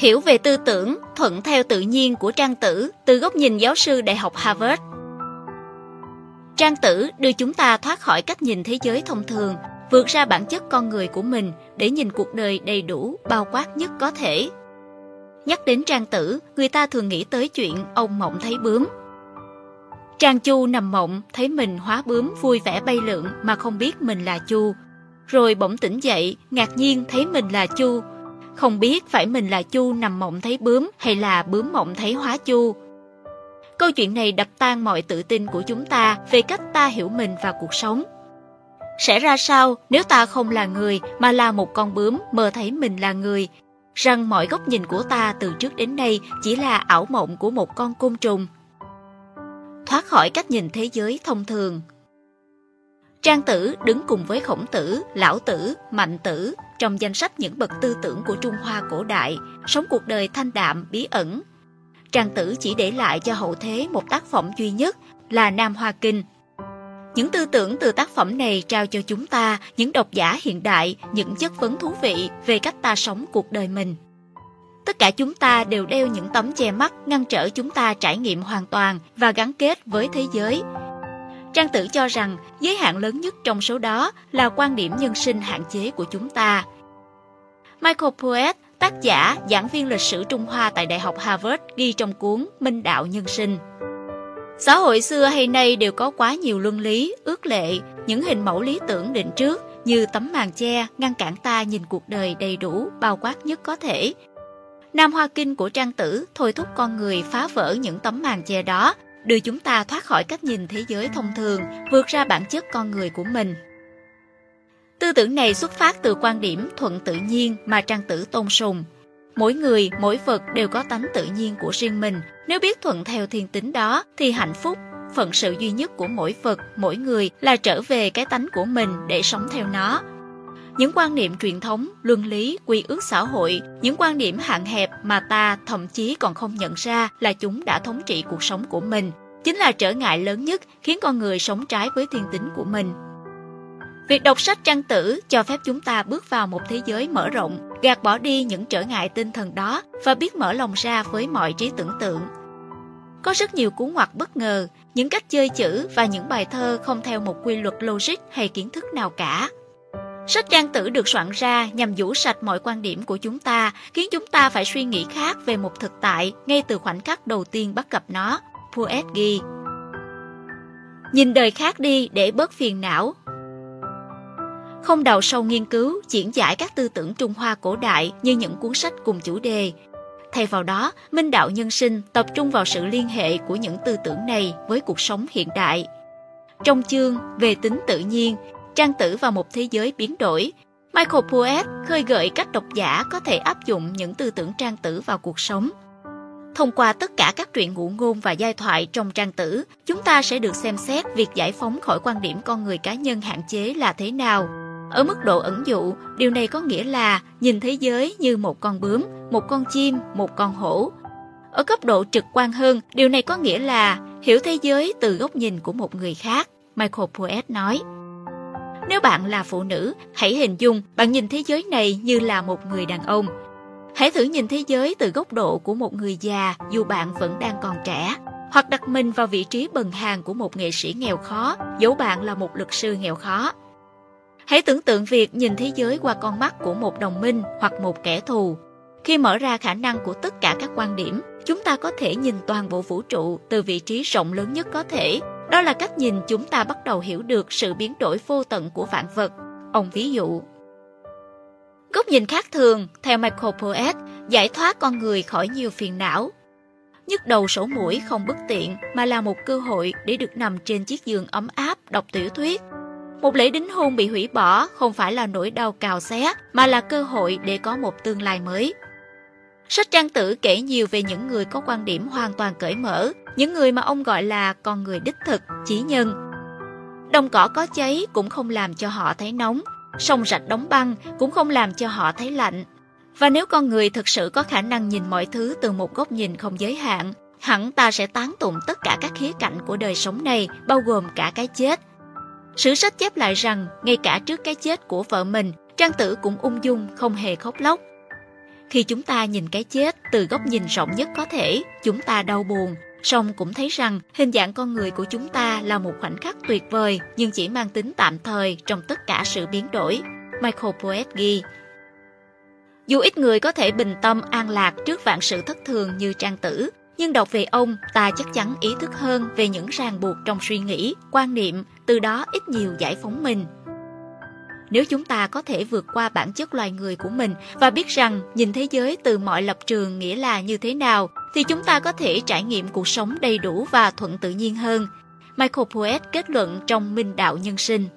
Hiểu về tư tưởng, thuận theo tự nhiên của Trang Tử từ góc nhìn giáo sư Đại học Harvard. Trang Tử đưa chúng ta thoát khỏi cách nhìn thế giới thông thường, vượt ra bản chất con người của mình để nhìn cuộc đời đầy đủ, bao quát nhất có thể. Nhắc đến Trang Tử, người ta thường nghĩ tới chuyện ông mộng thấy bướm. Trang Chu nằm mộng, thấy mình hóa bướm vui vẻ bay lượn mà không biết mình là Chu. Rồi bỗng tỉnh dậy, ngạc nhiên thấy mình là Chu. Không biết phải mình là Chu nằm mộng thấy bướm hay là bướm mộng thấy hóa Chu. Câu chuyện này đập tan mọi tự tin của chúng ta về cách ta hiểu mình và cuộc sống. Sẽ ra sao nếu ta không là người mà là một con bướm mơ thấy mình là người, rằng mọi góc nhìn của ta từ trước đến nay chỉ là ảo mộng của một con côn trùng. Thoát khỏi cách nhìn thế giới thông thường. Trang tử đứng cùng với khổng tử, lão tử, mạnh tử trong danh sách những bậc tư tưởng của Trung Hoa cổ đại, sống cuộc đời thanh đạm, bí ẩn. Trang tử chỉ để lại cho hậu thế một tác phẩm duy nhất là Nam Hoa Kinh. Những tư tưởng từ tác phẩm này trao cho chúng ta, những độc giả hiện đại, những chất vấn thú vị về cách ta sống cuộc đời mình. Tất cả chúng ta đều đeo những tấm che mắt ngăn trở chúng ta trải nghiệm hoàn toàn và gắn kết với thế giới. Trang tử cho rằng giới hạn lớn nhất trong số đó là quan điểm nhân sinh hạn chế của chúng ta. Michael Poet, tác giả, giảng viên lịch sử Trung Hoa tại Đại học Harvard ghi trong cuốn Minh đạo nhân sinh. Xã hội xưa hay nay đều có quá nhiều luân lý, ước lệ, những hình mẫu lý tưởng định trước như tấm màn che ngăn cản ta nhìn cuộc đời đầy đủ, bao quát nhất có thể. Nam Hoa Kinh của Trang Tử thôi thúc con người phá vỡ những tấm màn che đó, đưa chúng ta thoát khỏi cách nhìn thế giới thông thường, vượt ra bản chất con người của mình. Tư tưởng này xuất phát từ quan điểm thuận tự nhiên mà Trang Tử tôn sùng. Mỗi người, mỗi vật đều có tánh tự nhiên của riêng mình. Nếu biết thuận theo thiên tính đó, thì hạnh phúc, phận sự duy nhất của mỗi vật, mỗi người là trở về cái tánh của mình để sống theo nó. Những quan niệm truyền thống, luân lý, quy ước xã hội, những quan điểm hạn hẹp mà ta thậm chí còn không nhận ra là chúng đã thống trị cuộc sống của mình, chính là trở ngại lớn nhất khiến con người sống trái với thiên tính của mình. Việc đọc sách trang tử cho phép chúng ta bước vào một thế giới mở rộng, gạt bỏ đi những trở ngại tinh thần đó và biết mở lòng ra với mọi trí tưởng tượng. Có rất nhiều cuốn ngoặt bất ngờ, những cách chơi chữ và những bài thơ không theo một quy luật logic hay kiến thức nào cả. Sách trang tử được soạn ra nhằm vũ sạch mọi quan điểm của chúng ta, khiến chúng ta phải suy nghĩ khác về một thực tại ngay từ khoảnh khắc đầu tiên bắt gặp nó. Poet ghi Nhìn đời khác đi để bớt phiền não, không đào sâu nghiên cứu, diễn giải các tư tưởng Trung Hoa cổ đại như những cuốn sách cùng chủ đề. Thay vào đó, Minh Đạo Nhân Sinh tập trung vào sự liên hệ của những tư tưởng này với cuộc sống hiện đại. Trong chương về tính tự nhiên, trang tử vào một thế giới biến đổi, Michael Poet khơi gợi cách độc giả có thể áp dụng những tư tưởng trang tử vào cuộc sống. Thông qua tất cả các truyện ngụ ngôn và giai thoại trong trang tử, chúng ta sẽ được xem xét việc giải phóng khỏi quan điểm con người cá nhân hạn chế là thế nào ở mức độ ẩn dụ, điều này có nghĩa là nhìn thế giới như một con bướm, một con chim, một con hổ. Ở cấp độ trực quan hơn, điều này có nghĩa là hiểu thế giới từ góc nhìn của một người khác, Michael Poet nói. Nếu bạn là phụ nữ, hãy hình dung bạn nhìn thế giới này như là một người đàn ông. Hãy thử nhìn thế giới từ góc độ của một người già dù bạn vẫn đang còn trẻ, hoặc đặt mình vào vị trí bần hàng của một nghệ sĩ nghèo khó, dẫu bạn là một luật sư nghèo khó. Hãy tưởng tượng việc nhìn thế giới qua con mắt của một đồng minh hoặc một kẻ thù. Khi mở ra khả năng của tất cả các quan điểm, chúng ta có thể nhìn toàn bộ vũ trụ từ vị trí rộng lớn nhất có thể. Đó là cách nhìn chúng ta bắt đầu hiểu được sự biến đổi vô tận của vạn vật. Ông ví dụ. Góc nhìn khác thường, theo Michael Poet, giải thoát con người khỏi nhiều phiền não. Nhức đầu sổ mũi không bất tiện mà là một cơ hội để được nằm trên chiếc giường ấm áp đọc tiểu thuyết một lễ đính hôn bị hủy bỏ không phải là nỗi đau cào xé, mà là cơ hội để có một tương lai mới. Sách trang tử kể nhiều về những người có quan điểm hoàn toàn cởi mở, những người mà ông gọi là con người đích thực, chí nhân. Đồng cỏ có cháy cũng không làm cho họ thấy nóng, sông rạch đóng băng cũng không làm cho họ thấy lạnh. Và nếu con người thực sự có khả năng nhìn mọi thứ từ một góc nhìn không giới hạn, hẳn ta sẽ tán tụng tất cả các khía cạnh của đời sống này, bao gồm cả cái chết, Sử sách chép lại rằng, ngay cả trước cái chết của vợ mình, Trang Tử cũng ung dung, không hề khóc lóc. Khi chúng ta nhìn cái chết từ góc nhìn rộng nhất có thể, chúng ta đau buồn, song cũng thấy rằng hình dạng con người của chúng ta là một khoảnh khắc tuyệt vời nhưng chỉ mang tính tạm thời trong tất cả sự biến đổi. Michael Poet ghi Dù ít người có thể bình tâm an lạc trước vạn sự thất thường như trang tử, nhưng đọc về ông, ta chắc chắn ý thức hơn về những ràng buộc trong suy nghĩ, quan niệm, từ đó ít nhiều giải phóng mình. Nếu chúng ta có thể vượt qua bản chất loài người của mình và biết rằng nhìn thế giới từ mọi lập trường nghĩa là như thế nào, thì chúng ta có thể trải nghiệm cuộc sống đầy đủ và thuận tự nhiên hơn. Michael Poet kết luận trong Minh đạo nhân sinh.